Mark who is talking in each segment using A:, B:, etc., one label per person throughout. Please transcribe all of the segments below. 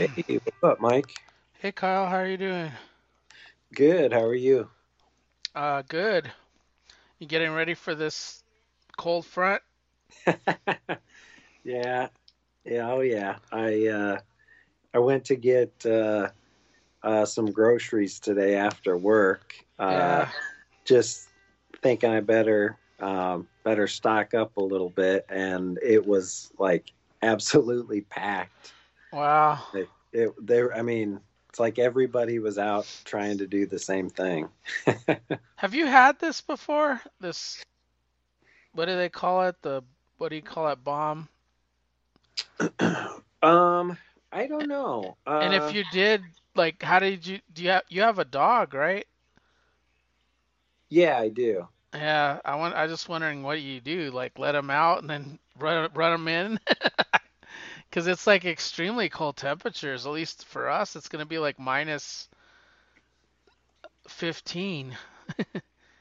A: Hey, what's up, Mike?
B: Hey Kyle, how are you doing?
A: Good. How are you?
B: Uh, good. You getting ready for this cold front?
A: Yeah. Yeah. Oh, yeah. I uh, I went to get uh, uh, some groceries today after work. Uh,
B: Yeah.
A: just thinking I better um, better stock up a little bit, and it was like absolutely packed.
B: Wow.
A: It, it they. I mean, it's like everybody was out trying to do the same thing.
B: Have you had this before? This, what do they call it? The, what do you call it? Bomb?
A: um, I don't know.
B: And
A: Uh,
B: if you did, like, how did you, do you have, you have a dog, right?
A: yeah, I do.
B: Yeah, I want, I just wondering what you do, like let them out and then run run them in, because it's like extremely cold temperatures. At least for us, it's gonna be like minus 15.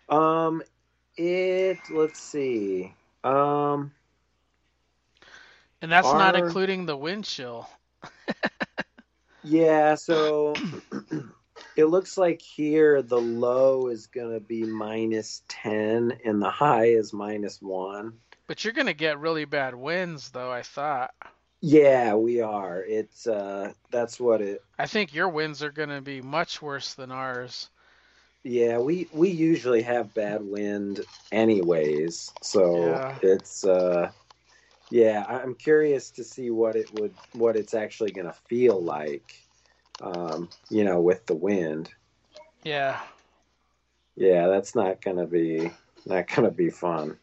A: Um, it. Let's see. Um,
B: And that's not including the wind chill.
A: yeah. So it looks like here the low is gonna be minus ten, and the high is minus one.
B: But you're gonna get really bad winds, though, I thought.
A: Yeah, we are. It's uh, that's what it.
B: I think your winds are gonna be much worse than ours.
A: Yeah, we we usually have bad wind anyways, so
B: Yeah.
A: it's uh, yeah. I'm curious to see what it would what it's actually gonna feel like. Um, you know, with the wind.
B: Yeah.
A: Yeah, that's not gonna be not gonna be fun.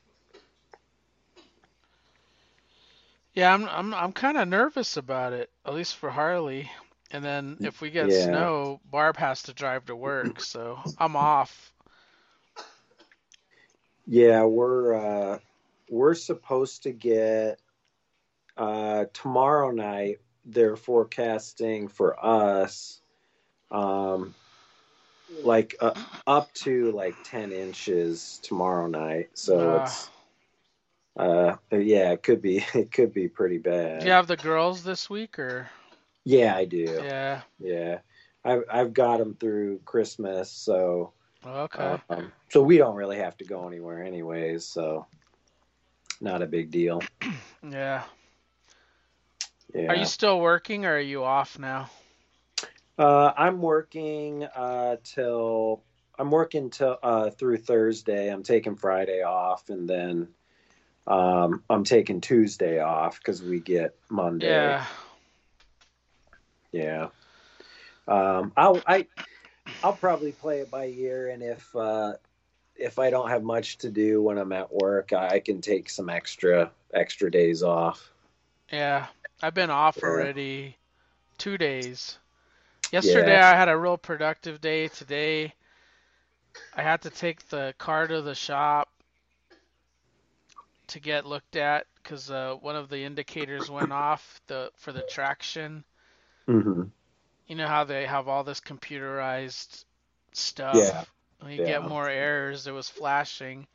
B: Yeah, I'm I'm I'm kind of nervous about it, at least for Harley. And then if we get
A: Yeah.
B: snow, Barb has to drive to work, so I'm off.
A: Yeah, we're uh, we're supposed to get uh, tomorrow night. They're forecasting for us, um, like uh, up to like ten inches tomorrow night. So
B: Uh,
A: it's uh, yeah, it could be it could be pretty bad.
B: do you have the girls this week or?
A: Yeah, I do.
B: Yeah.
A: Yeah, I've I've got them through Christmas, so
B: Okay.
A: um, so we don't really have to go anywhere anyways. So not a big deal.
B: Yeah.
A: Yeah.
B: Are you still working or are you off now?
A: Uh, I'm working uh, till I'm working till uh, through Thursday. I'm taking Friday off, and then um, I'm taking Tuesday off because we get Monday.
B: Yeah.
A: Yeah. Um, I'll I I'll probably play it by ear, and if uh, if I don't have much to do when I'm at work, I can take some extra extra days off.
B: Yeah. I've been off
A: Yeah.
B: already two days. Yesterday I had a real productive day. Today I had to take the car to the shop to get looked at because uh, one of the indicators went off the for the traction.
A: hmm
B: You know how they have all this computerized stuff.
A: Yeah.
B: When you get more errors, it was flashing.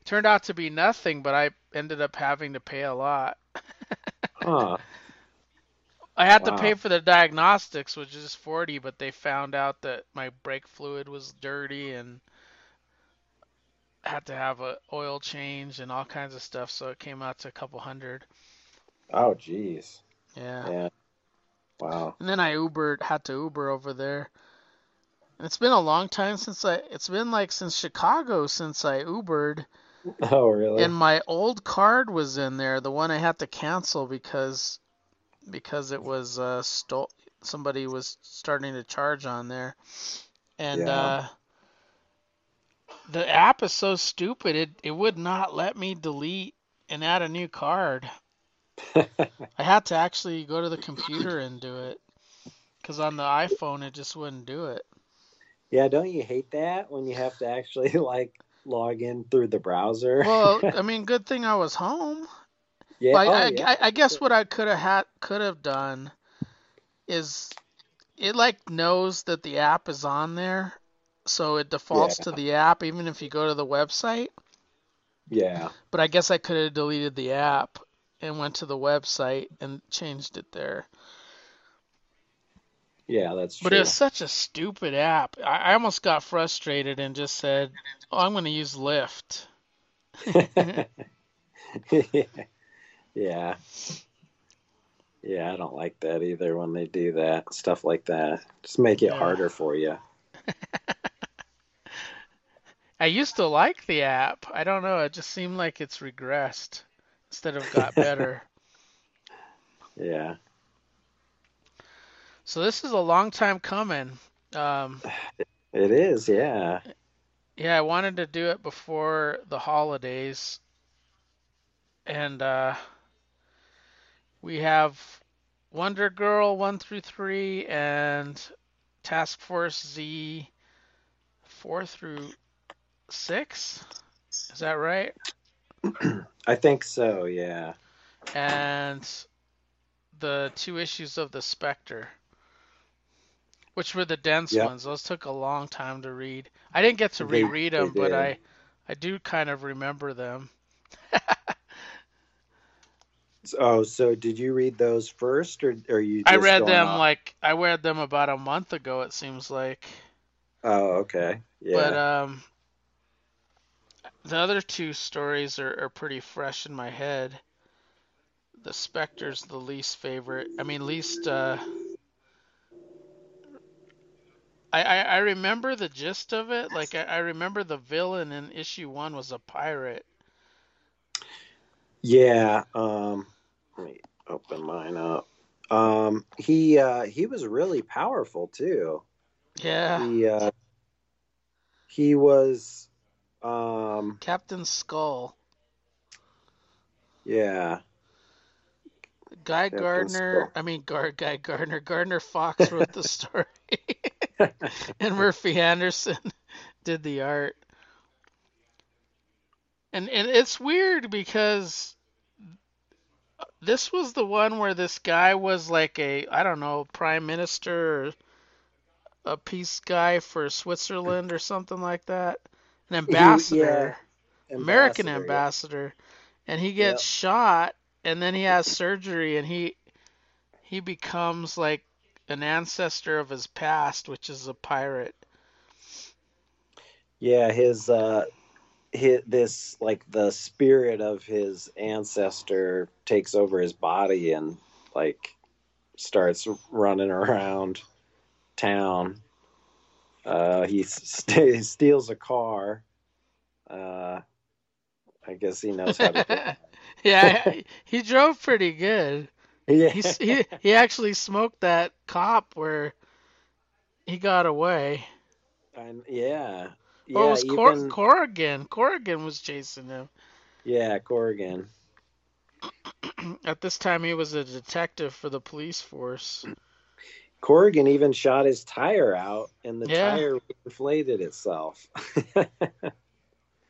B: It turned out to be nothing, but I ended up having to pay a lot.
A: Huh.
B: I had to pay for the diagnostics, which is 40, but they found out that my brake fluid was dirty and had to have a oil change and all kinds of stuff, so it came out to a couple hundred.
A: Oh, geez.
B: Yeah.
A: Yeah. Wow.
B: And then I Ubered, had to Uber over there. And it's been a long time since I, it's been like since Chicago since I Ubered,
A: Oh, really?
B: and my old card was in there, the one I had to cancel because because it was uh stole somebody was starting to charge on there. And
A: Yeah.
B: uh the app is so stupid, it it would not let me delete and add a new card. I had to actually go to the computer and do it. Because on the iPhone, it just wouldn't do it.
A: yeah, don't you hate that when you have to actually like log in through the browser?
B: Well, I mean, good thing I was home.
A: yeah.
B: Like,
A: oh,
B: I,
A: yeah.
B: I, I guess what I could have had, could have done, is it like knows that the app is on there, so it defaults
A: Yeah.
B: to the app even if you go to the website.
A: Yeah.
B: But I guess I could have deleted the app and went to the website and changed it there.
A: Yeah, that's true.
B: But it's such a stupid app. I, I almost got frustrated and just said, "Oh, I'm going to use Lyft."
A: yeah. Yeah, I don't like that either when they do that stuff like that. Just make it
B: Yeah.
A: harder for you.
B: I used to like the app. I don't know. It just seemed like it's regressed instead of got better.
A: Yeah.
B: so this is a long time coming. Um,
A: It is, yeah.
B: yeah, I wanted to do it before the holidays, and uh, we have Wonder Girl one through three and Task Force Z four through six. Is that right?
A: I think so, yeah.
B: and the two issues of the Spectre, which were the dense
A: Yep.
B: ones. Those took a long time to read. I didn't get to
A: They-
B: reread them, but. I I do kind of remember them.
A: Oh, so did you read those first or are you
B: I read them
A: off-
B: like I read them about a month ago. It seems like,
A: Oh, okay. Yeah.
B: but um, the other two stories are, are pretty fresh in my head. The Spectre's the least favorite. I mean, least. Uh, I, I I remember the gist of it. Like I, I remember the villain in issue one was a pirate.
A: Yeah, um let me open mine up. Um he uh he was really powerful too.
B: Yeah,
A: He uh he was um
B: Captain Skull.
A: yeah.
B: Guy
A: Captain
B: Gardner.
A: Skull.
B: I mean, Gar Guy Gardner. Gardner Fox wrote the story, and Murphy Anderson did the art. And and it's weird because this was the one where this guy was like a I don't know prime minister or a peace guy for Switzerland or something like that, an ambassador, American
A: Ambassador,
B: ambassador, and he gets
A: Yep.
B: shot and then he has surgery and he he becomes like an ancestor of his past, which is a pirate.
A: Yeah, his uh his, this like the spirit of his ancestor takes over his body and like starts running around town. Uh he st- steals a car. Uh I guess he knows how to
B: yeah, he drove pretty good.
A: Yeah.
B: He he he actually smoked that cop where he got away.
A: And, yeah.
B: oh, it was Cor-
A: even-
B: Corrigan. Corrigan was chasing him.
A: yeah, Corrigan.
B: At this time, he was a detective for the police force.
A: Corrigan even shot his tire out and the
B: Yeah.
A: tire inflated itself.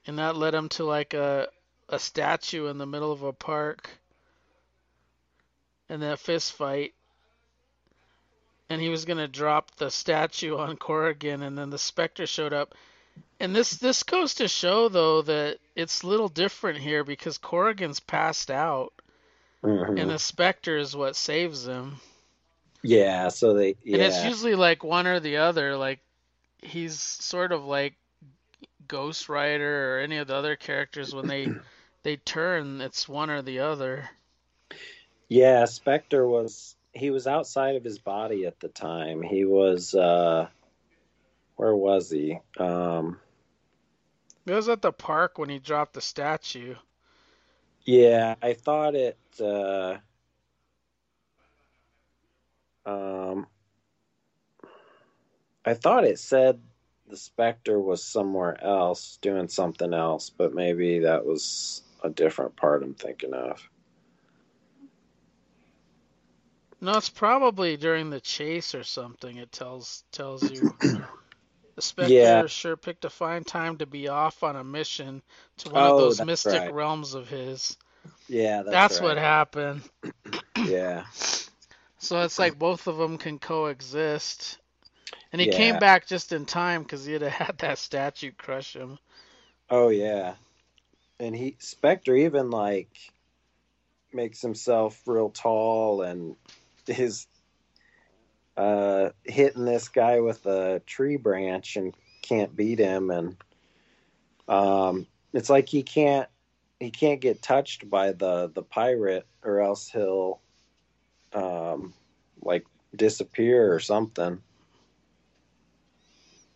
B: and that led him to like a a statue in the middle of a park and that fist fight and he was going to drop the statue on Corrigan and then the Spectre showed up and this this goes to show though that it's a little different here because Corrigan's passed out
A: Mhm.
B: and the Spectre is what saves him
A: Yeah, so they yeah.
B: and it's usually like one or the other like he's sort of like Ghost Rider or any of the other characters when they they turn it's one or the other
A: Yeah, Spectre was he was outside of his body at the time. He was uh where was he? Um
B: it was at the park when he dropped the statue
A: yeah, I thought it uh um I thought it said the Spectre was somewhere else doing something else, but maybe that was a different part I'm thinking of.
B: no it's probably during the chase or something it tells tells you the Spectre
A: Yeah.
B: sure picked a fine time to be off on a mission to one
A: Oh,
B: of those mystic
A: right.
B: realms of his
A: Yeah, that's,
B: that's, what happened
A: Yeah.
B: So it's like both of them can coexist. And he came back just in time because he'd have had that statue crush him.
A: Oh yeah. And he Spectre even like makes himself real tall and his uh, hitting this guy with a tree branch and can't beat him, and um, it's like he can't he can't get touched by the the pirate, or else he'll um, like disappear or something.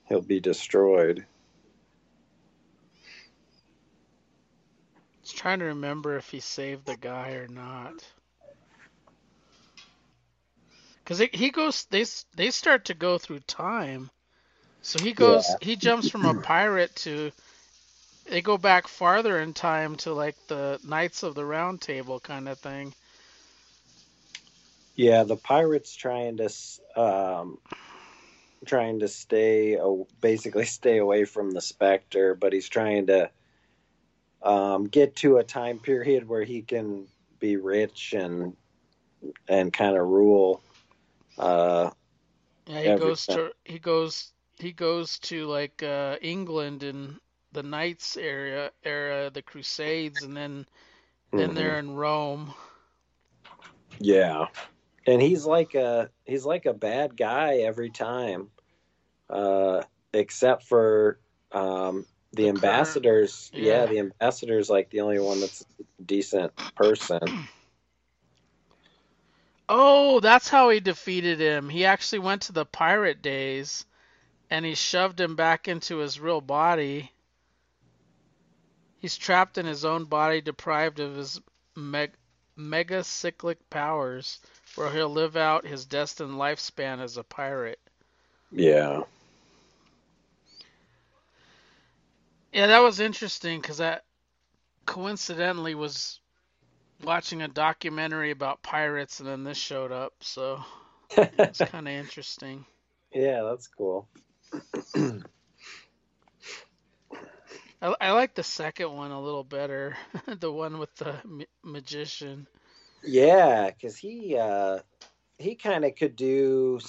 A: He'll be destroyed.
B: Just trying to remember if he saved the guy or not. Because he goes, they they start to go through time. So he goes,
A: Yeah.
B: he jumps from a pirate to, they go back farther in time to like the Knights of the Round Table kind of thing.
A: Yeah, the pirate's trying to um, trying to stay basically stay away from the Spectre, but he's trying to um, get to a time period where he can be rich and and kind of rule. Uh,
B: Yeah, he goes to he goes he goes to like uh, England and the Knights area era, the Crusades, and then then
A: mhm.
B: they're in Rome.
A: Yeah, and he's like a he's like a bad guy every time, uh, except for um, the,
B: The
A: ambassadors. Yeah.
B: yeah.
A: the ambassador's like the only one that's a decent person.
B: Oh, that's how he defeated him. He actually went to the pirate days and he shoved him back into his real body. He's trapped in his own body, deprived of his meg- mega cyclic powers, where he'll live out his destined lifespan as a pirate.
A: Yeah,
B: Yeah, that was interesting because that coincidentally was watching a documentary about pirates and then this showed up, so it's kind of interesting.
A: yeah, that's cool.
B: I, I like the second one a little better, the one with the ma- magician.
A: Yeah, because he uh, he kind of could do.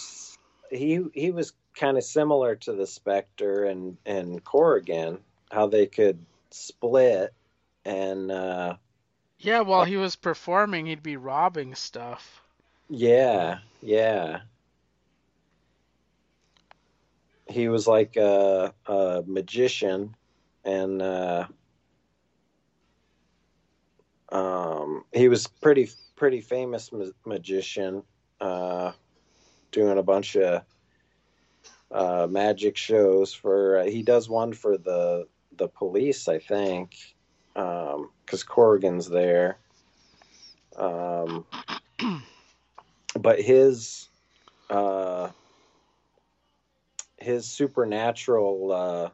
A: He he was kind of similar to the Spectre and and Corrigan, how they could split and uh,
B: Yeah, while he was performing, he'd be robbing stuff.
A: yeah, yeah. He was like a, a magician, and uh, um, he was pretty pretty famous ma- magician, uh, doing a bunch of uh, magic shows for. Uh, he does one for the the police, I think, because Corrigan's there. Um, but his uh, his supernatural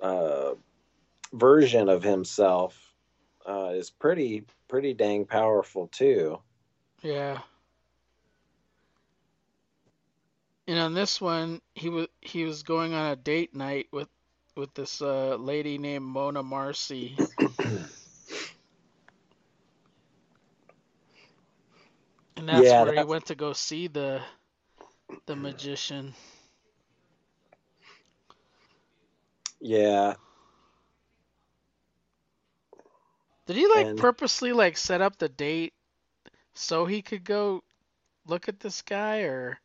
A: uh, uh, version of himself uh, is pretty pretty dang powerful too.
B: Yeah. And on this one, he was he was going on a date night with with this uh, lady named Mona Marcy. And that's
A: Yeah,
B: where he went to go see the the magician.
A: Yeah,
B: Did he like
A: And-
B: purposely like set up the date so he could go look at this guy or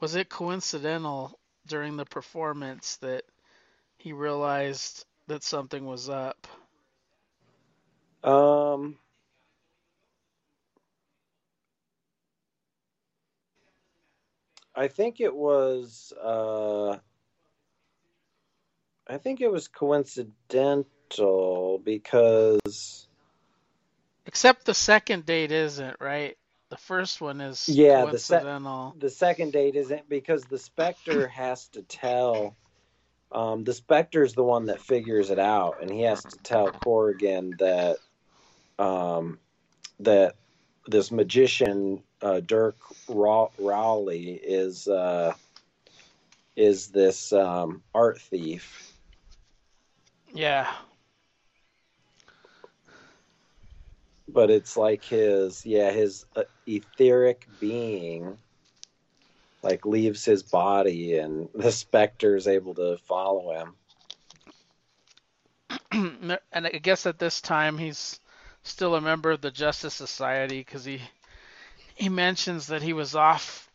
B: was it coincidental during the performance that he realized that something was up?
A: Um, I think it was. Uh, I think it was coincidental because
B: Except the second date isn't, right? The first one is
A: Yeah, the se-
B: coincidental.
A: the second date isn't because the Spectre has to tell. Um, the Spectre's the one that figures it out, and he has to tell Corrigan that um, that this magician uh, Dirk Raw- Rowley is uh, is this um, art thief.
B: Yeah.
A: But it's like his yeah his uh, etheric being like leaves his body and the Spectre is able to follow him
B: and I guess at this time he's still a member of the Justice Society because he he mentions that he was off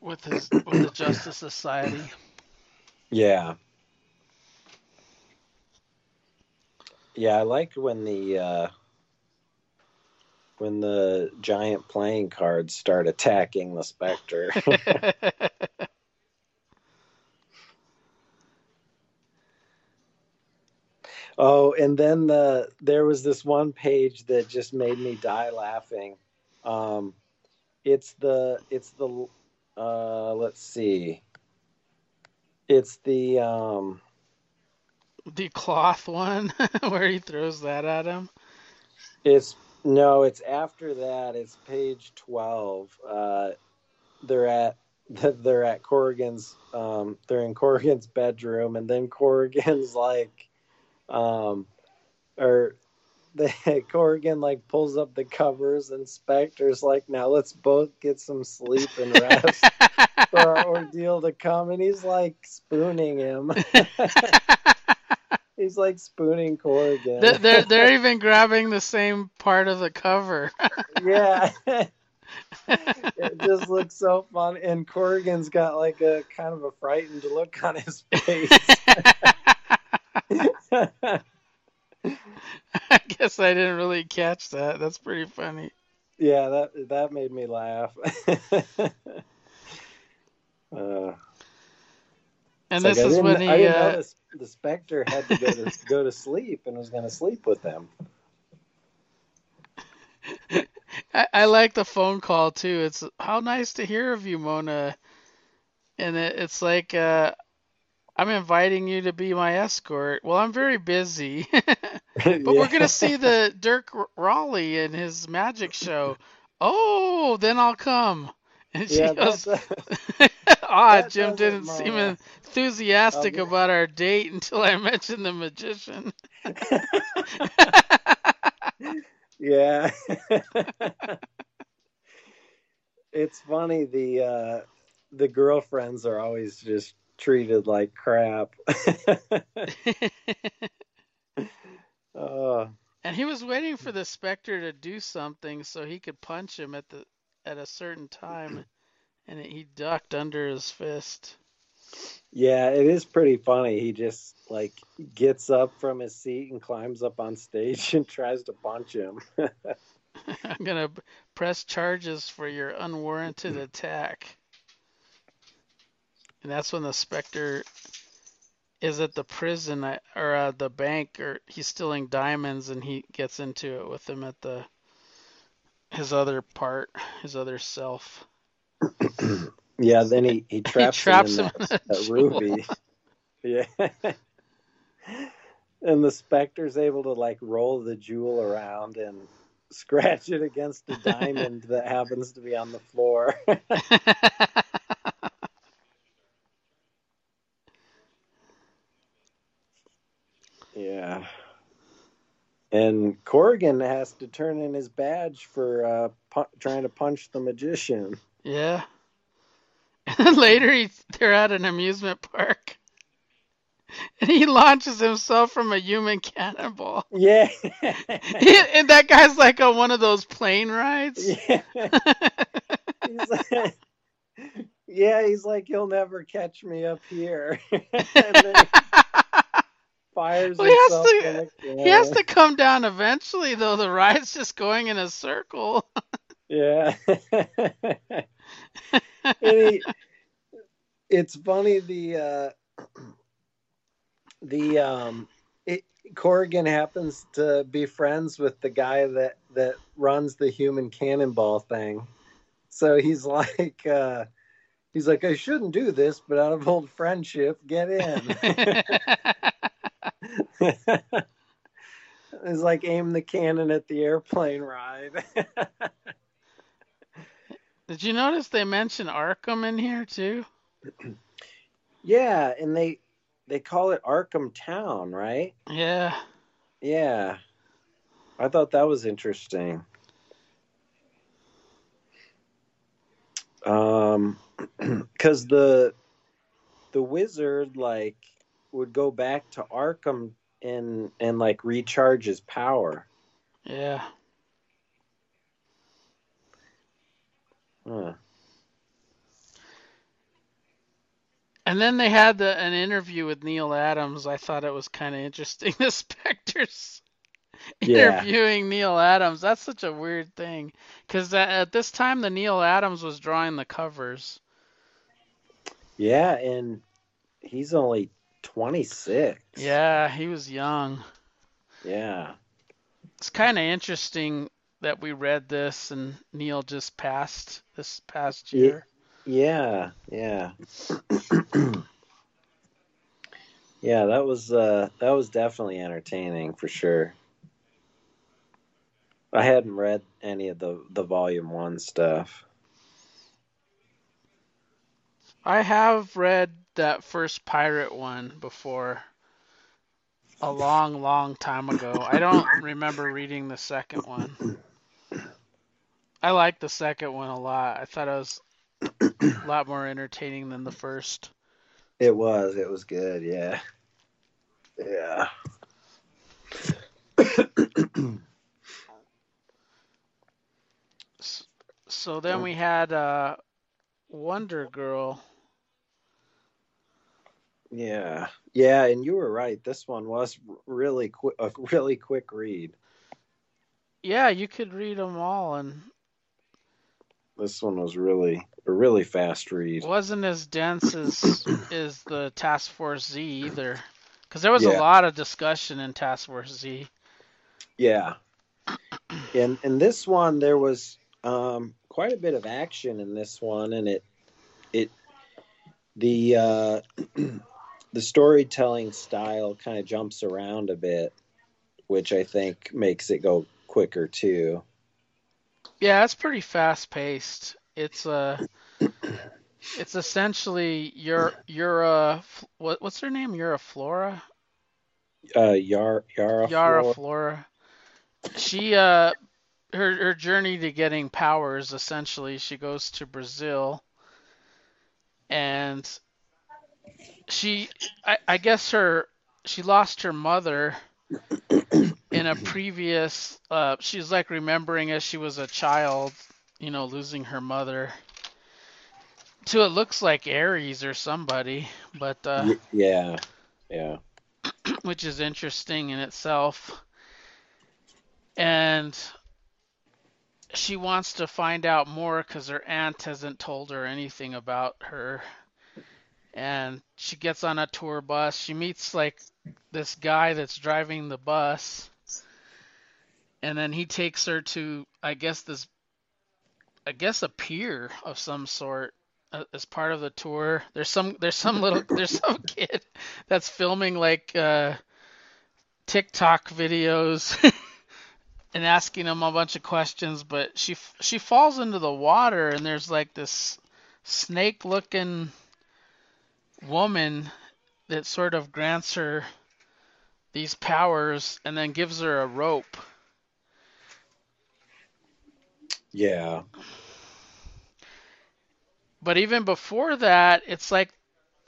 B: with his with the Justice Society.
A: Yeah. Yeah, I like when the uh, when the giant playing cards start attacking the Spectre. oh, and then the there was this one page that just made me die laughing. Um, it's the it's the uh, let's see. It's the um,
B: the cloth one where he throws that at him.
A: It's no, it's after that. It's page twelve. Uh, they're at they're at Corrigan's. Um, they're in Corrigan's bedroom, and then Corrigan's like, um, or the Corrigan like pulls up the covers, and Spectre's like, "Now let's both get some sleep and rest for our ordeal to come." And he's like spooning him. He's like spooning Corrigan.
B: They're, they're they're even grabbing the same part of the cover.
A: yeah. it just looks so fun, and Corrigan's got like a kind of a frightened look on his face.
B: I guess I didn't really catch that. That's pretty funny.
A: Yeah, that that made me laugh. uh,
B: and this
A: like
B: is when he.
A: I didn't
B: uh,
A: the Spectre had to go to go to sleep and was going to sleep with them.
B: I, I like the phone call too. It's how nice to hear of you, Mona. And it, it's like, uh, I'm inviting you to be my escort. Well, I'm very busy, but
A: Yeah.
B: we're gonna see the Dirk Raleigh and his magic show. Oh, then I'll come. And she
A: Yeah,
B: goes, Ah,
A: that
B: Jim didn't seem enthusiastic about our date until I mentioned the magician.
A: yeah. it's funny the uh, the girlfriends are always just treated like crap. oh,
B: And he was waiting for the Spectre to do something so he could punch him at the at a certain time, and he ducked under his fist.
A: yeah, it is pretty funny. He just like gets up from his seat and climbs up on stage and tries to punch him.
B: I'm gonna press charges for your unwarranted attack. And that's when the Spectre is at the prison uh, or uh, the bank, or he's stealing diamonds, and he gets into it with him at the his other part, his other self.
A: Yeah, then he, he traps,
B: traps
A: him
B: him
A: in that, ruby. Yeah. and the Spectre's able to like roll the jewel around and scratch it against the diamond that happens to be on the floor. yeah. And Corrigan has to turn in his badge for uh, pu- trying to punch the magician.
B: Yeah. And then later he, they're at an amusement park. And he launches himself from a human cannonball.
A: Yeah.
B: He- and that guy's like on one of those plane rides.
A: yeah. He's like, yeah, he's like, he'll never catch me up here. and he fires
B: Well, he has to- He has to come down eventually, though. The ride's just going in a circle.
A: Yeah. he, it's funny the uh, the um it, Corrigan happens to be friends with the guy that that runs the human cannonball thing. So he's like uh he's like I shouldn't do this, but out of old friendship, get in. it's like aim the cannon at the airplane ride.
B: Did you notice they mention Arkham in here too?
A: yeah, and they they call it Arkham Town, right?
B: Yeah.
A: Yeah. I thought that was interesting. Um cuz the the wizard like would go back to Arkham and and like recharge his power.
B: Yeah.
A: Huh.
B: And then they had the, an interview with Neal Adams. I thought it was kind of interesting. The Spectres
A: Yeah.
B: interviewing Neal Adams. That's such a weird thing. Because at, at this time, the Neal Adams was drawing the covers.
A: Yeah, and he's only 26.
B: Yeah, he was young.
A: Yeah.
B: It's kind of interesting that we read this and Neal just passed this past year.
A: Yeah, yeah. yeah, that was uh that was definitely entertaining for sure. I hadn't read any of the the volume 1 stuff.
B: I have read that first pirate one before a long, long time ago. I don't remember reading the second one. I liked the second one a lot. I thought it was a lot more entertaining than the first.
A: It was, it was good, yeah. Yeah.
B: So then we had uh, Wonder Girl.
A: Yeah. Yeah, and you were right. This one was really quick a really quick read.
B: Yeah, you could read them all, and
A: This one was really a really fast read.
B: wasn't as dense as is the Task Force Z either. Because there was a lot of discussion in Task Force Z.
A: Yeah. And in this one there was um quite a bit of action in this one and it it the uh the storytelling style kind of jumps around a bit, which I think makes it go quicker too.
B: Yeah, it's pretty fast paced. It's uh it's essentially your your uh what what's her name? You're a Flora?
A: Uh Yar Yara
B: Yara
A: Flor-
B: Flora. She uh her her journey to getting powers essentially she goes to Brazil and she I, I guess her she lost her mother in a previous uh she's like remembering as she was a child, you know, losing her mother. To it looks like Ares or somebody, but uh
A: yeah. Yeah.
B: which is interesting in itself. And she wants to find out more because her aunt hasn't told her anything about her. And she gets on a tour bus. She meets like this guy that's driving the bus. And then he takes her to, I guess, this, I guess, a pier of some sort uh, as part of the tour. There's some, there's some little, there's some kid that's filming like uh, TikTok videos and asking him a bunch of questions, but she she falls into the water and there's like this snake-looking woman that sort of grants her these powers and then gives her a rope.
A: Yeah.
B: But even before that, it's like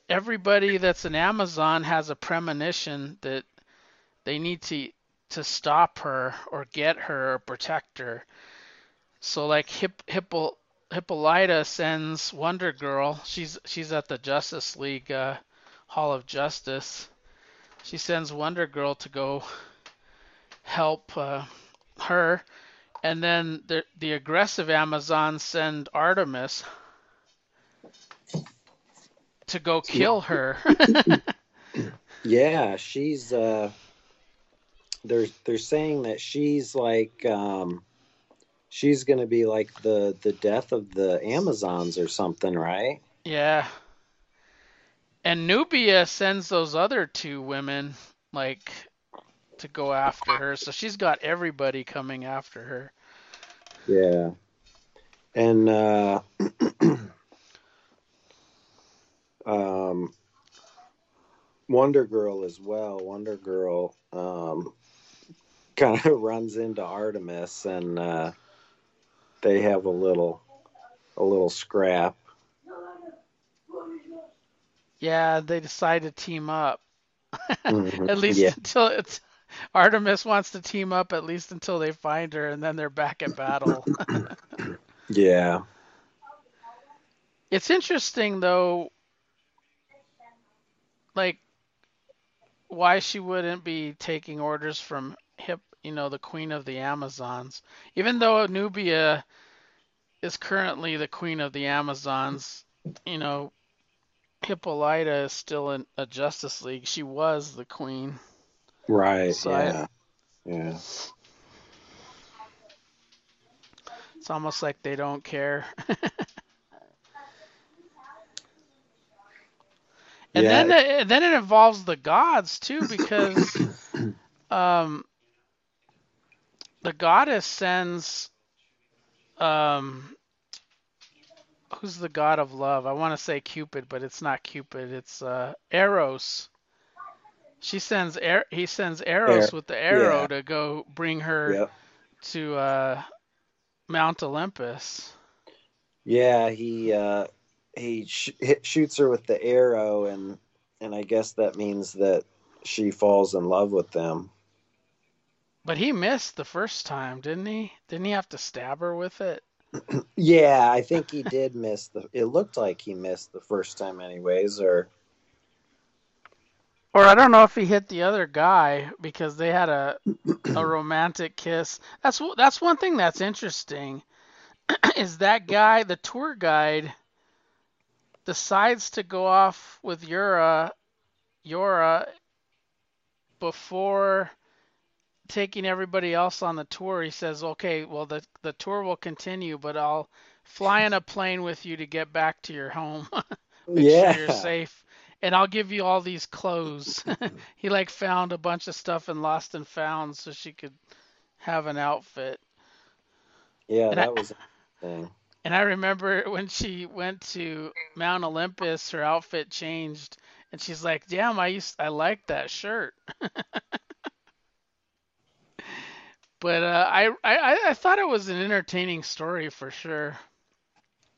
B: everybody that's an Amazon has a premonition that they need to to stop her or get her or protect her. So like Hip, Hippo, Hippolyta sends Wonder Girl. She's she's at the Justice League uh, Hall of Justice. She sends Wonder Girl to go help uh, her, and then the the aggressive Amazons send Artemis to go kill her.
A: Yeah, she's uh they're they're saying that she's like um she's going to be like the the death of the Amazons or something, right?
B: Yeah. And Nubia sends those other two women like to go after her. So she's got everybody coming after her.
A: Yeah. And uh um Wonder Girl as well. Wonder Girl um kind of runs into Artemis and uh they have a little a little scrap.
B: Yeah, they decide to team up.
A: Mhm.
B: At least
A: yeah.
B: until it's Artemis wants to team up at least until they find her and then they're back at battle.
A: Yeah.
B: it's interesting though like why she wouldn't be taking orders from hip, you know, the queen of the Amazons. Even though Nubia is currently the queen of the Amazons, you know, Hippolyta is still in a Justice League. She was the queen.
A: Right.
B: So
A: yeah.
B: I-
A: yeah.
B: It's almost like they don't care. And
A: Yeah.
B: then it, then it involves the gods too, because um, the goddess sends um, who's the god of love? I want to say Cupid, but it's not Cupid. It's uh, Eros. She sends er- he sends Eros
A: Er-
B: with the arrow
A: yeah.
B: to go bring her
A: Yep.
B: to uh, Mount Olympus.
A: Yeah, he uh, he sh- shoots her with the arrow, and and I guess that means that she falls in love with them.
B: But he missed the first time, didn't he? Didn't he have to stab her with it?
A: Yeah, I think he did miss the. It looked like he missed the first time, anyways. Or
B: Or I don't know if he hit the other guy because they had a a romantic kiss. That's that's one thing that's interesting is that guy, the tour guide, decides to go off with Yura Yura before taking everybody else on the tour. He says, "Okay, well the the tour will continue, but I'll fly in a plane with you to get back to your home." make
A: yeah,
B: sure you're safe and i'll give you all these clothes. He like found a bunch of stuff in lost and found so she could have an outfit.
A: Yeah,
B: And I-
A: that was interesting.
B: and i remember when she went to mount olympus her outfit changed and she's like damn i used i like that shirt. But uh, I, I i thought it was an entertaining story for sure.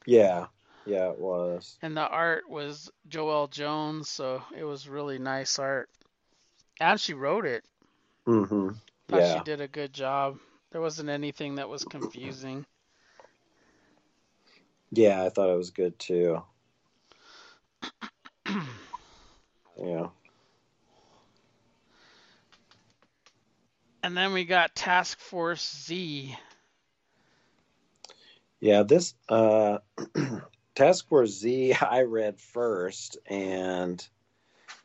A: Yeah, yeah, it was.
B: and the art was Joelle Jones so it was really nice art and she wrote it
A: Mm-hmm.
B: Thought
A: Yeah,
B: she did a good job. There wasn't anything that was confusing.
A: yeah, I thought it was good too. Yeah.
B: And then we got Task Force Z.
A: Yeah, this uh Task Force Z I read first and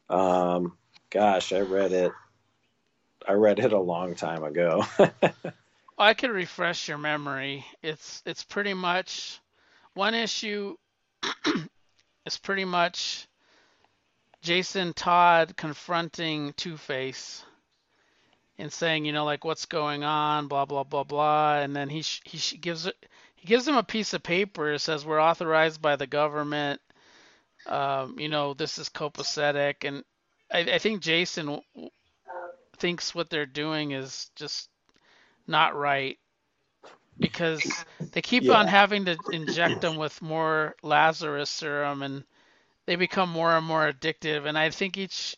A: um gosh, I read it I read it a long time ago.
B: I could refresh your memory. It's it's pretty much one issue is pretty much Jason Todd confronting Two Face and saying, you know, like what's going on, blah blah blah blah, and then he sh- he sh- gives it he gives him a piece of paper. It says we're authorized by the government. Um, you know, this is copacetic, and I, I think Jason thinks what they're doing is just not right because they keep
A: Yeah.
B: on having to inject them with more Lazarus serum and they become more and more addictive and I think each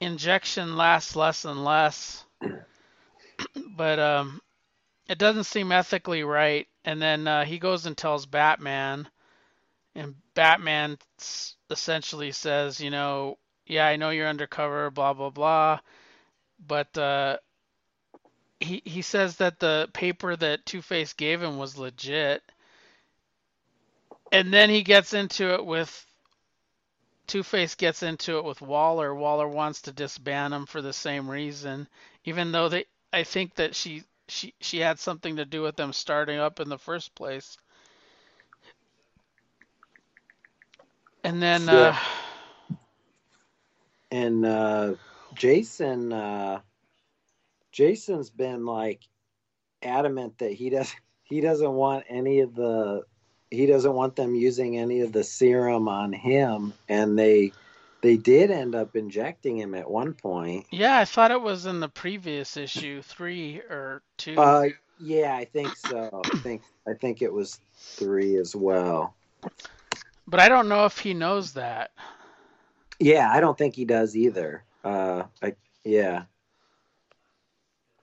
B: injection lasts less and less but um it doesn't seem ethically right. And then uh, he goes and tells Batman and Batman essentially says you know yeah I know you're undercover blah blah blah. But uh he he says that the paper that Two Face gave him was legit, and then he gets into it with Two Face gets into it with Waller. Waller wants to disband him for the same reason, even though they I think that she she she had something to do with them starting up in the first place. And then uh,
A: and uh Jason uh Jason's been like adamant that he does he doesn't want any of the he doesn't want them using any of the serum on him and they they did end up injecting him at one point.
B: yeah, I thought it was in the previous issue three or two.
A: Uh yeah, I think so. I think I think it was 3 as well.
B: But I don't know if he knows that.
A: Yeah, I don't think he does either. Uh, I yeah,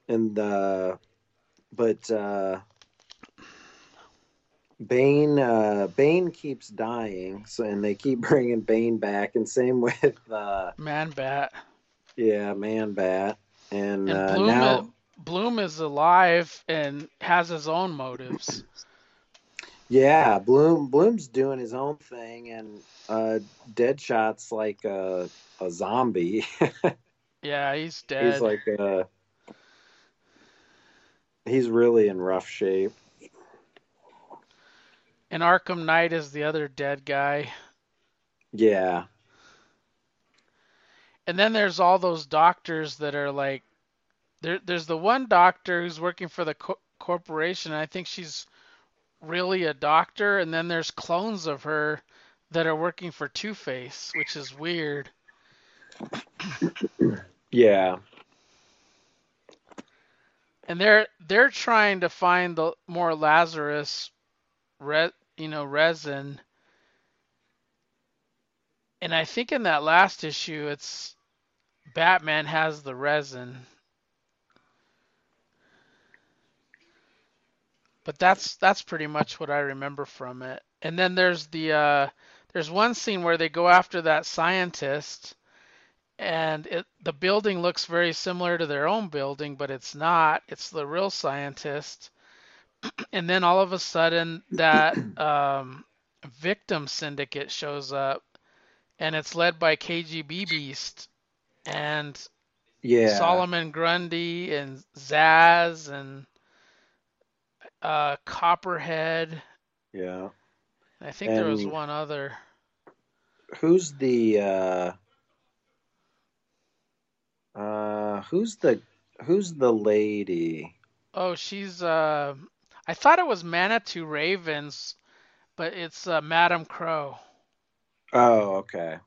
A: and uh, but uh, Bane uh, Bane keeps dying, so and they keep bringing Bane back, and same with uh,
B: Man Bat.
A: yeah Man Bat, and,
B: And
A: uh,
B: Bloom
A: now
B: is, Bloom is alive and has his own motives.
A: yeah Bloom Bloom's doing his own thing, and uh, Deadshot's like a a zombie.
B: Yeah, he's dead.
A: he's like uh he's really in rough shape.
B: And Arkham Knight is the other dead guy.
A: Yeah,
B: And then there's all those doctors that are like, there. There's the one doctor who's working for the co- corporation. I think she's really a doctor. And then there's clones of her that are working for Two Face, which is weird.
A: yeah,
B: And they're they're trying to find the more Lazarus, re, you know, resin. And I think in that last issue, it's Batman has the resin. But that's that's pretty much what I remember from it. And then there's the uh, there's one scene where they go after that scientist, and it the building looks very similar to their own building, but it's not. It's the real scientist. And then all of a sudden, that um, victim syndicate shows up, and it's led by KGB Beast and
A: yeah.
B: Solomon Grundy and Zsasz and uh, Copperhead.
A: Yeah.
B: I think there was one other.
A: Who's the uh uh who's the who's the lady?
B: Oh, she's. Uh, I thought it was Manitou Ravens, but it's uh, Madame Crow.
A: Oh, okay.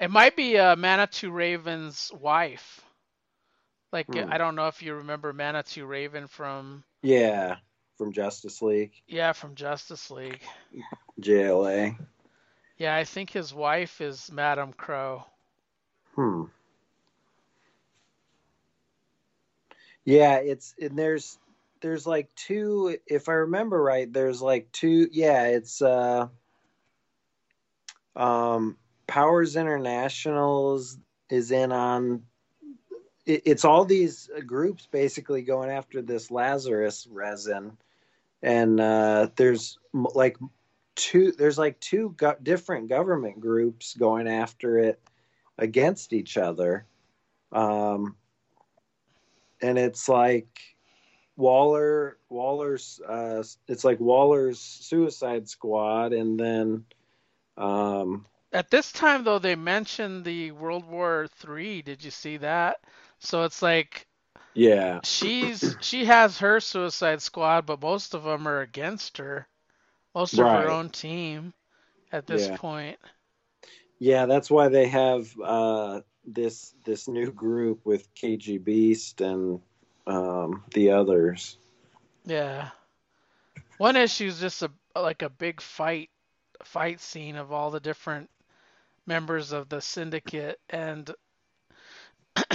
B: It might be uh, Manitou Raven's wife. Like
A: Hmm.
B: I don't know if you remember Manitou Raven from
A: Yeah, from Justice League,
B: yeah from Justice League.
A: JLA.
B: Yeah, I think his wife is Madame Crow.
A: Hmm. Yeah, it's and there's there's like two if I remember right, there's like two yeah, it's uh um Powers Internationals is in on it, it's all these groups basically going after this Lazarus resin. And uh there's like two there's like two go- different government groups going after it against each other. Um and it's like waller waller's uh it's like waller's suicide squad and then um
B: At this time, though, they mentioned the World War Three. Did you see that? So it's like
A: yeah
B: she's she has her Suicide Squad, but most of them are against her. Most of
A: Right.
B: her own team at this
A: Yeah.
B: point.
A: yeah that's why they have uh this this new group with kg beast and um the others
B: Yeah. One issue is just a like a big fight fight scene of all the different members of the syndicate and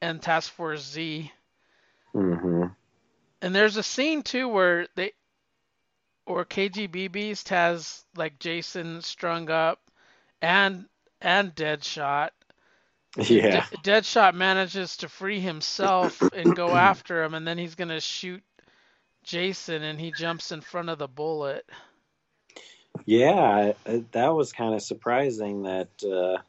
B: and Task Force Z.
A: Mm-hmm.
B: And there's a scene too where they or KGB Beast has like Jason strung up and and Deadshot.
A: Yeah
B: De- Deadshot manages to free himself and go after him and then he's going to shoot Jason and he jumps in front of the bullet.
A: Yeah, that was kind of surprising that uh,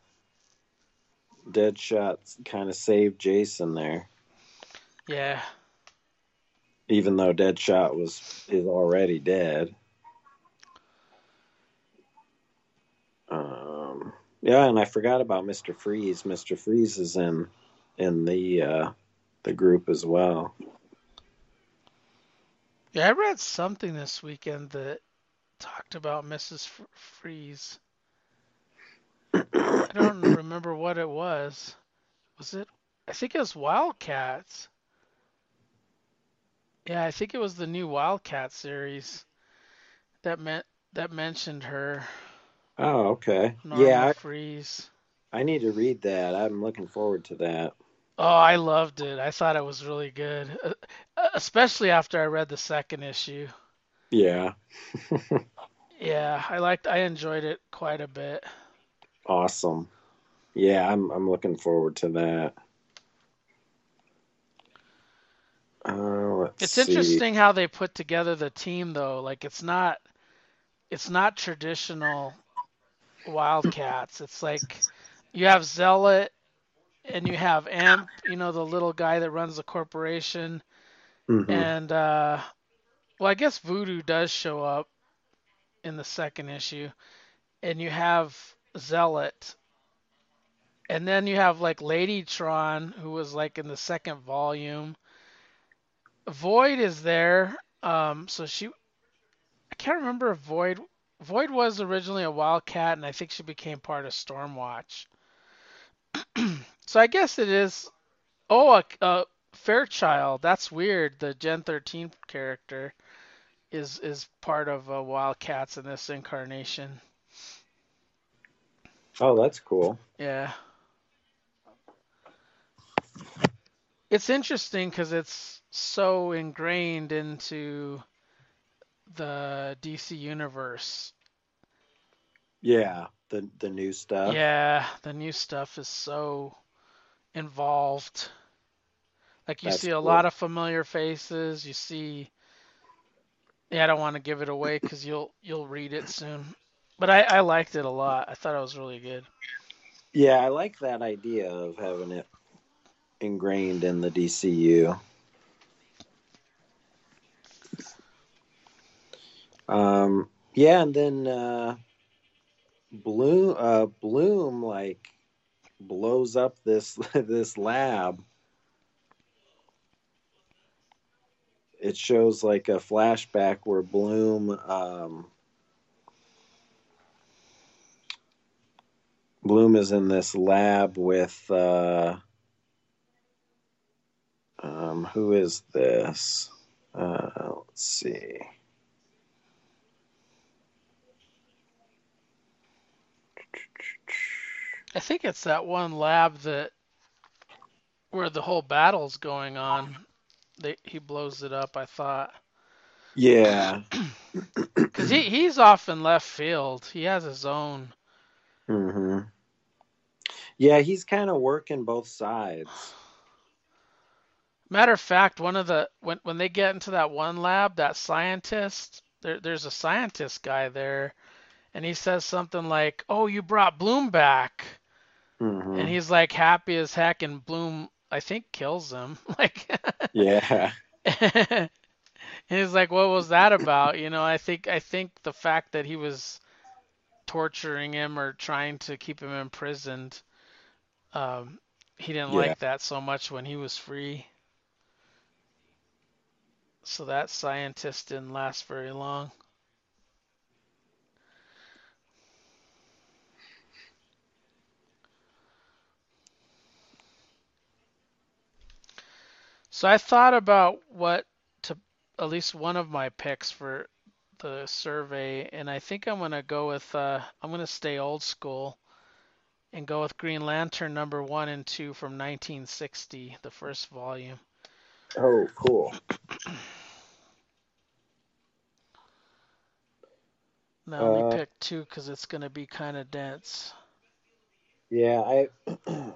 A: Deadshot kind of saved Jason there,
B: Yeah.
A: even though Deadshot was is already dead. Um, yeah, and I forgot about Mister Freeze. Mister Freeze is in in the uh, the group as well.
B: Yeah, I read something this weekend that talked about Mrs. F- Freeze. I don't remember what it was. Was it? I think it was Wildcats. Yeah, I think it was the new Wildcat series that meant that mentioned her,
A: Oh, okay.
B: Norma
A: Yeah,
B: Freeze.
A: I, need to read that. I'm looking forward to that.
B: Oh, I loved it. I thought it was really good, uh, especially after I read the second issue.
A: Yeah.
B: Yeah, I liked I enjoyed it quite a bit.
A: awesome. Yeah, I'm I'm looking forward to that. Uh,
B: It's
A: see.
B: interesting how they put together the team though. Like it's not it's not traditional Wildcats. It's like you have Zealot and you have Amp, you know, the little guy that runs the corporation,
A: Mhm.
B: and uh well, I guess Voodoo does show up in the second issue, and you have Zealot, and then you have like Ladytron, who was like in the second volume. Void is there, um, so she, I can't remember if Void, Void was originally a Wildcat, and I think she became part of Stormwatch. so I guess it is. Oh, a, a Fairchild. That's weird. The Gen 13 character is is part of uh, Wildcats in this incarnation.
A: Oh, that's cool.
B: Yeah. It's interesting because it's so ingrained into the DC universe.
A: Yeah, the the new stuff.
B: Yeah, the new stuff is so involved. Like you
A: That's
B: see a
A: cool.
B: lot of familiar faces. You see, yeah, I don't want to give it away because you'll you'll read it soon. But I, I liked it a lot. I thought it was really good.
A: Yeah, I like that idea of having it ingrained in the DCU. Um, yeah, and then uh, Bloom, uh, Bloom, like blows up this this lab. It shows like a flashback where Bloom, um, Bloom is in this lab with uh, um, who is this? Uh, let's see.
B: I think it's that one lab that where the whole battle's going on. They, he blows it up. I thought
A: Yeah.
B: because he he's off in left field. He has his own.
A: hmm Yeah, he's kind of working both sides.
B: Matter of fact, one of the when when they get into that one lab, that scientist, there there's a scientist guy there, and he says something like, "Oh, you brought Bloom back,"
A: hmm
B: and he's like happy as heck, and Bloom I think kills him. Like,
A: Yeah.
B: and he's like, "What was that about?" You know, I think I think the fact that he was torturing him or trying to keep him imprisoned, um, he didn't
A: Yeah.
B: like that so much when he was free. So that scientist didn't last very long. So I thought about what to at least one of my picks for the survey, and I think I'm gonna go with uh, I'm gonna stay old school and go with Green Lantern number one and two from 1960, the first volume.
A: Oh, cool.
B: Now let
A: Uh,
B: me pick two because it's gonna be kind of dense.
A: Yeah, I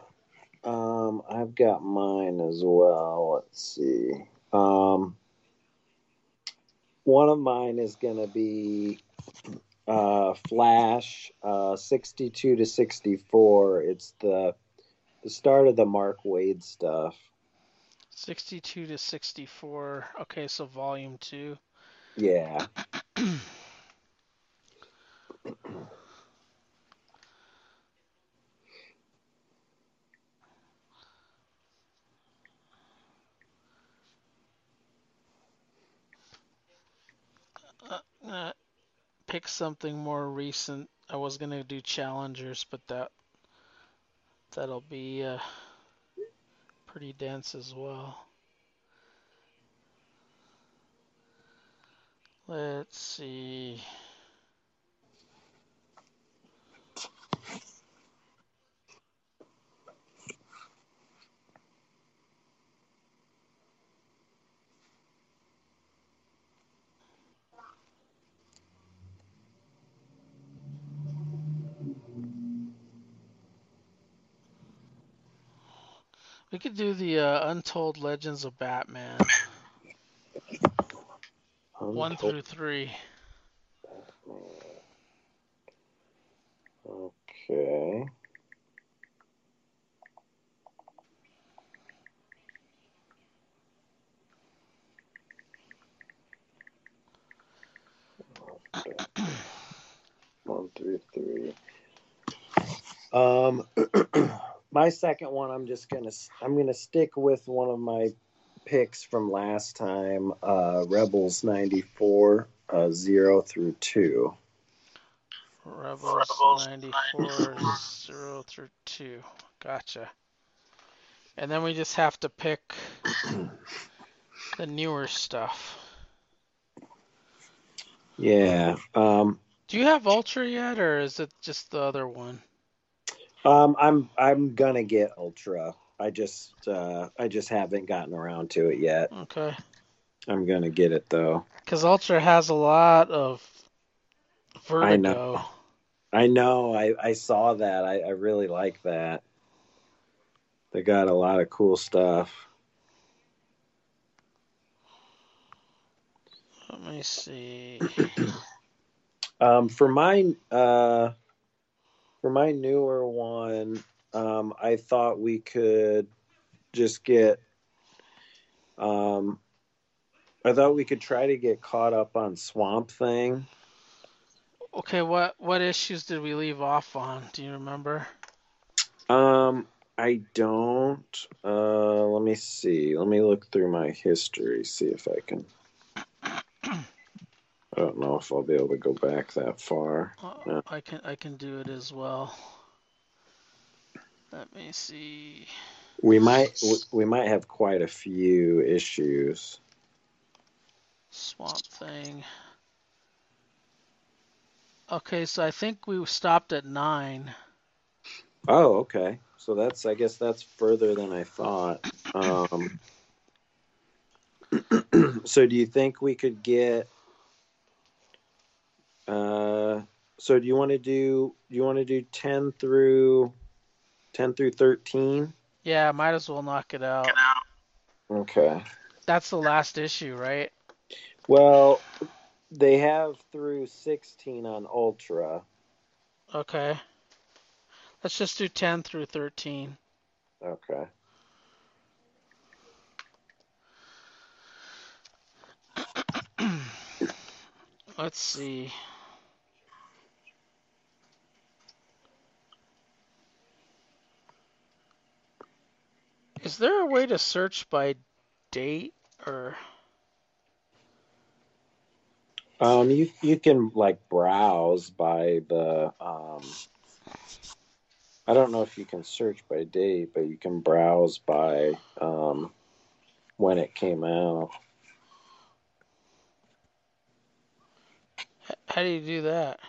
A: um I've got mine as well. Let's see. Um one of mine is going to be uh Flash uh 62 to 64. It's the the start of the Mark Waid stuff.
B: 62 to 64. Okay, so volume two.
A: Yeah.
B: Uh, pick something more recent. I was gonna do challengers, but that that'll be uh, pretty dense as well. Let's see. Could do the uh, Untold Legends of Batman one through three.
A: Okay. One through three. Um, my second one, I'm just gonna I'm gonna stick with one of my picks from last time. Uh, Rebels '94, uh, zero through two.
B: Rebels 94, 0 through 2. Gotcha. And then we just have to pick the newer stuff.
A: Yeah. Um,
B: Do you have Ultra yet, or is it just the other one?
A: Um, I'm I'm gonna get Ultra. I just uh, I just haven't gotten around to it yet.
B: Okay.
A: I'm gonna get it though.
B: Because Ultra has a lot of vertigo.
A: I know. I know. I, I saw that. I, I really like that. They got a lot of cool stuff.
B: Let me see.
A: Um, for my uh, for my newer one, um, I thought we could just get. Um, I thought we could try to get caught up on Swamp Thing.
B: Okay, what what issues did we leave off on? Do you remember?
A: Um, I don't. Uh, let me see. Let me look through my history, see if I can. I don't know if I'll be able to go back that far.
B: Uh,
A: Yeah.
B: I can I can do it as well. Let me see.
A: We might we might have quite a few issues.
B: Swamp Thing. Okay, so I think we stopped at nine.
A: Oh, okay. So that's I guess that's further than I thought. Um, so do you think we could get? Uh, so do you want to do? Do you want to do ten through, ten through thirteen?
B: Yeah, might as well knock it out.
A: Okay.
B: That's the last issue, right?
A: Well, they have through 16 on Ultra.
B: Okay. Let's just do 10 through 13.
A: Okay.
B: Let's see. Is there a way to search by date or
A: Um, you you can like browse by the um. I don't know if you can search by date, but you can browse by um, when it came out.
B: how do you do that?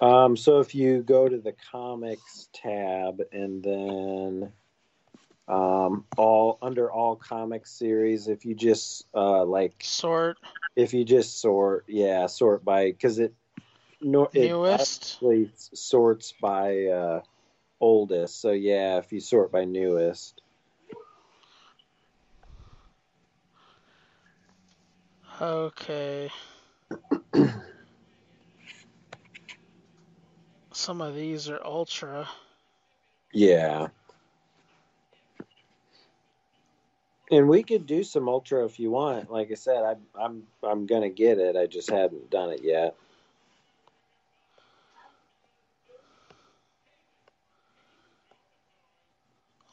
A: Um, so if you go to the comics tab and then um, all under all comic series, if you just uh, like
B: Sort
A: if you just sort, yeah, sort by because it no it
B: newest?
A: actually sorts by uh, oldest. So yeah, if you sort by newest,
B: Okay. Some of these are ultra.
A: yeah. And we could do some ultra if you want. Like I said, I, I'm I'm gonna get it. I just hadn't done it yet.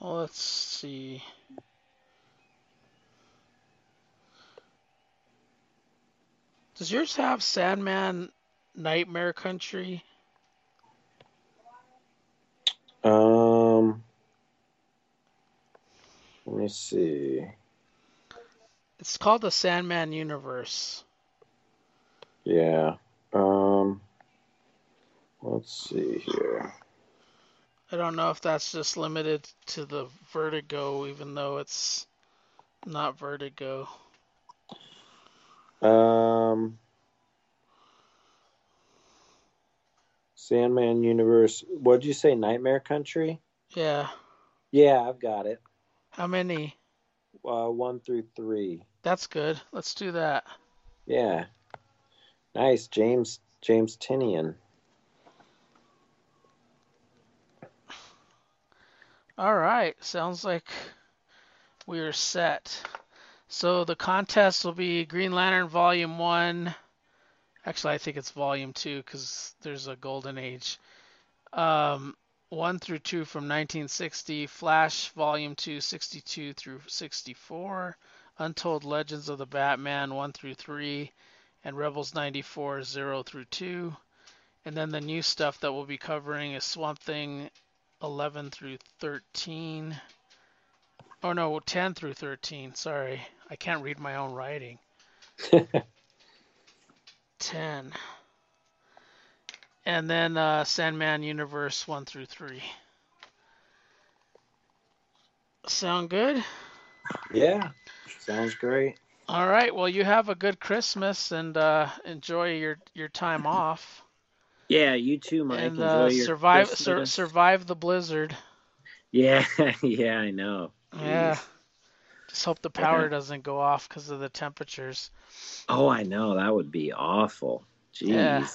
B: Well, let's see. Does yours have Sandman Nightmare Country?
A: Um, let me see.
B: It's called the Sandman Universe.
A: Yeah. Um, let's see here.
B: I don't know if that's just limited to the Vertigo, even though it's not Vertigo.
A: Um, Sandman Universe. What'd you say? Nightmare Country?
B: Yeah.
A: Yeah, I've got it.
B: How many?
A: Uh, one through three.
B: That's good. Let's do that.
A: Yeah. Nice, James James Tynion.
B: All right. Sounds like we are set. So the contest will be Green Lantern Volume 1. Actually, I think it's Volume 2 because there's a Golden Age. Um, 1 through 2 from 1960, Flash Volume 2, 62 through 64, Untold Legends of the Batman 1 through 3, and Rebels 94, 0 through 2. And then the new stuff that we'll be covering is Swamp Thing 11 through 13. Oh no, 10 through 13. Sorry. I can't read my own writing. 10. And then uh, Sandman Universe 1 through 3. Sound good?
A: Yeah. Sounds great.
B: All right. Well, you have a good Christmas and uh, enjoy your, your time off.
C: Yeah, you too, Mike.
B: and
C: Enjoy
B: uh,
C: your
B: survive sur- survive the blizzard.
C: Yeah, yeah, I know.
B: Yeah. Just hope the power doesn't go off because of the temperatures.
C: Oh, I know. That would be awful. Jeez.
B: Yeah.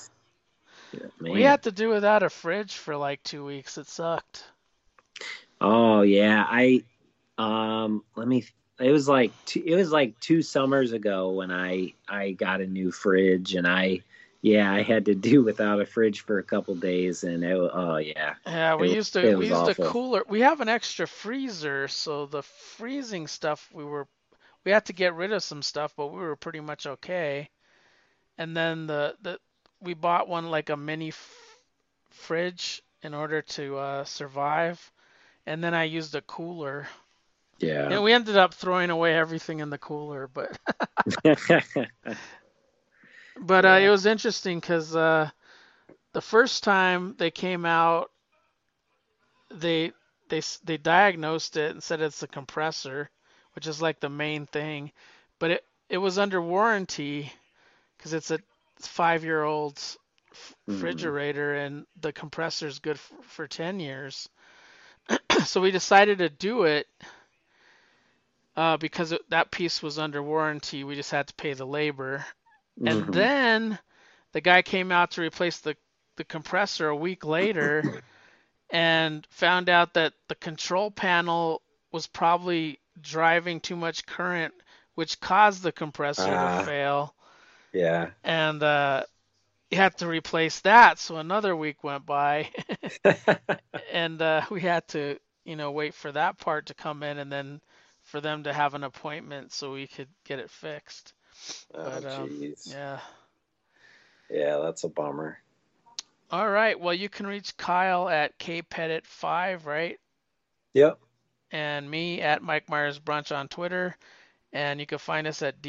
C: Man.
B: We had to do without a fridge for like two weeks. It sucked.
C: Oh yeah, I um let me it was like two, it was like 2 summers ago when I I got a new fridge and I yeah, I had to do without a fridge for a couple days and it oh yeah.
B: Yeah, we
C: It-
B: used to we used a cooler. We have an extra freezer, so the freezing stuff we were we had to get rid of some stuff, but we were pretty much okay. And then the the we bought one like a mini f- fridge in order to uh, survive, and then I used a cooler.
C: Yeah.
B: And we ended up throwing away everything in the cooler, but But uh, it was interesting because uh, the first time they came out, they they they diagnosed it and said it's the compressor, which is like the main thing. But it it was under warranty because it's a five year old
C: Mhm.
B: refrigerator and the compressor is good f- for 10 years. so we decided to do it uh, because it, that piece was under warranty. We just had to pay the labor. And
C: Mhm.
B: then the guy came out to replace the, the compressor a week later and found out that the control panel was probably driving too much current, which caused the compressor
A: Ah.
B: to fail.
A: Yeah.
B: And uh, he had to replace that. So another week went by, and uh, we had to, you know, wait for that part to come in and then for them to have an appointment so we could get it fixed.
A: oh,
B: But, um,
A: jeez.
B: Yeah.
A: yeah, that's a bummer.
B: All right. Well, you can reach Kyle at kpettit5, right?
A: Yep.
B: And me at Mike Myers Brunch on Twitter. And you can find us at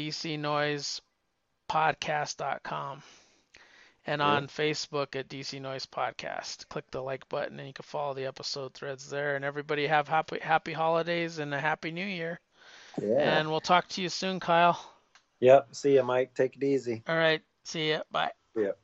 B: dcnoisepodcast.com and
A: Yeah.
B: on Facebook at DC Noise Podcast. Click the like button and you can follow the episode threads there. And everybody have happy happy holidays and a happy new year.
A: Yeah.
B: And we'll talk to you soon, Kyle.
A: Yep. See you, Mike. Take it easy.
B: All right. See ya. Bye.
A: Yep.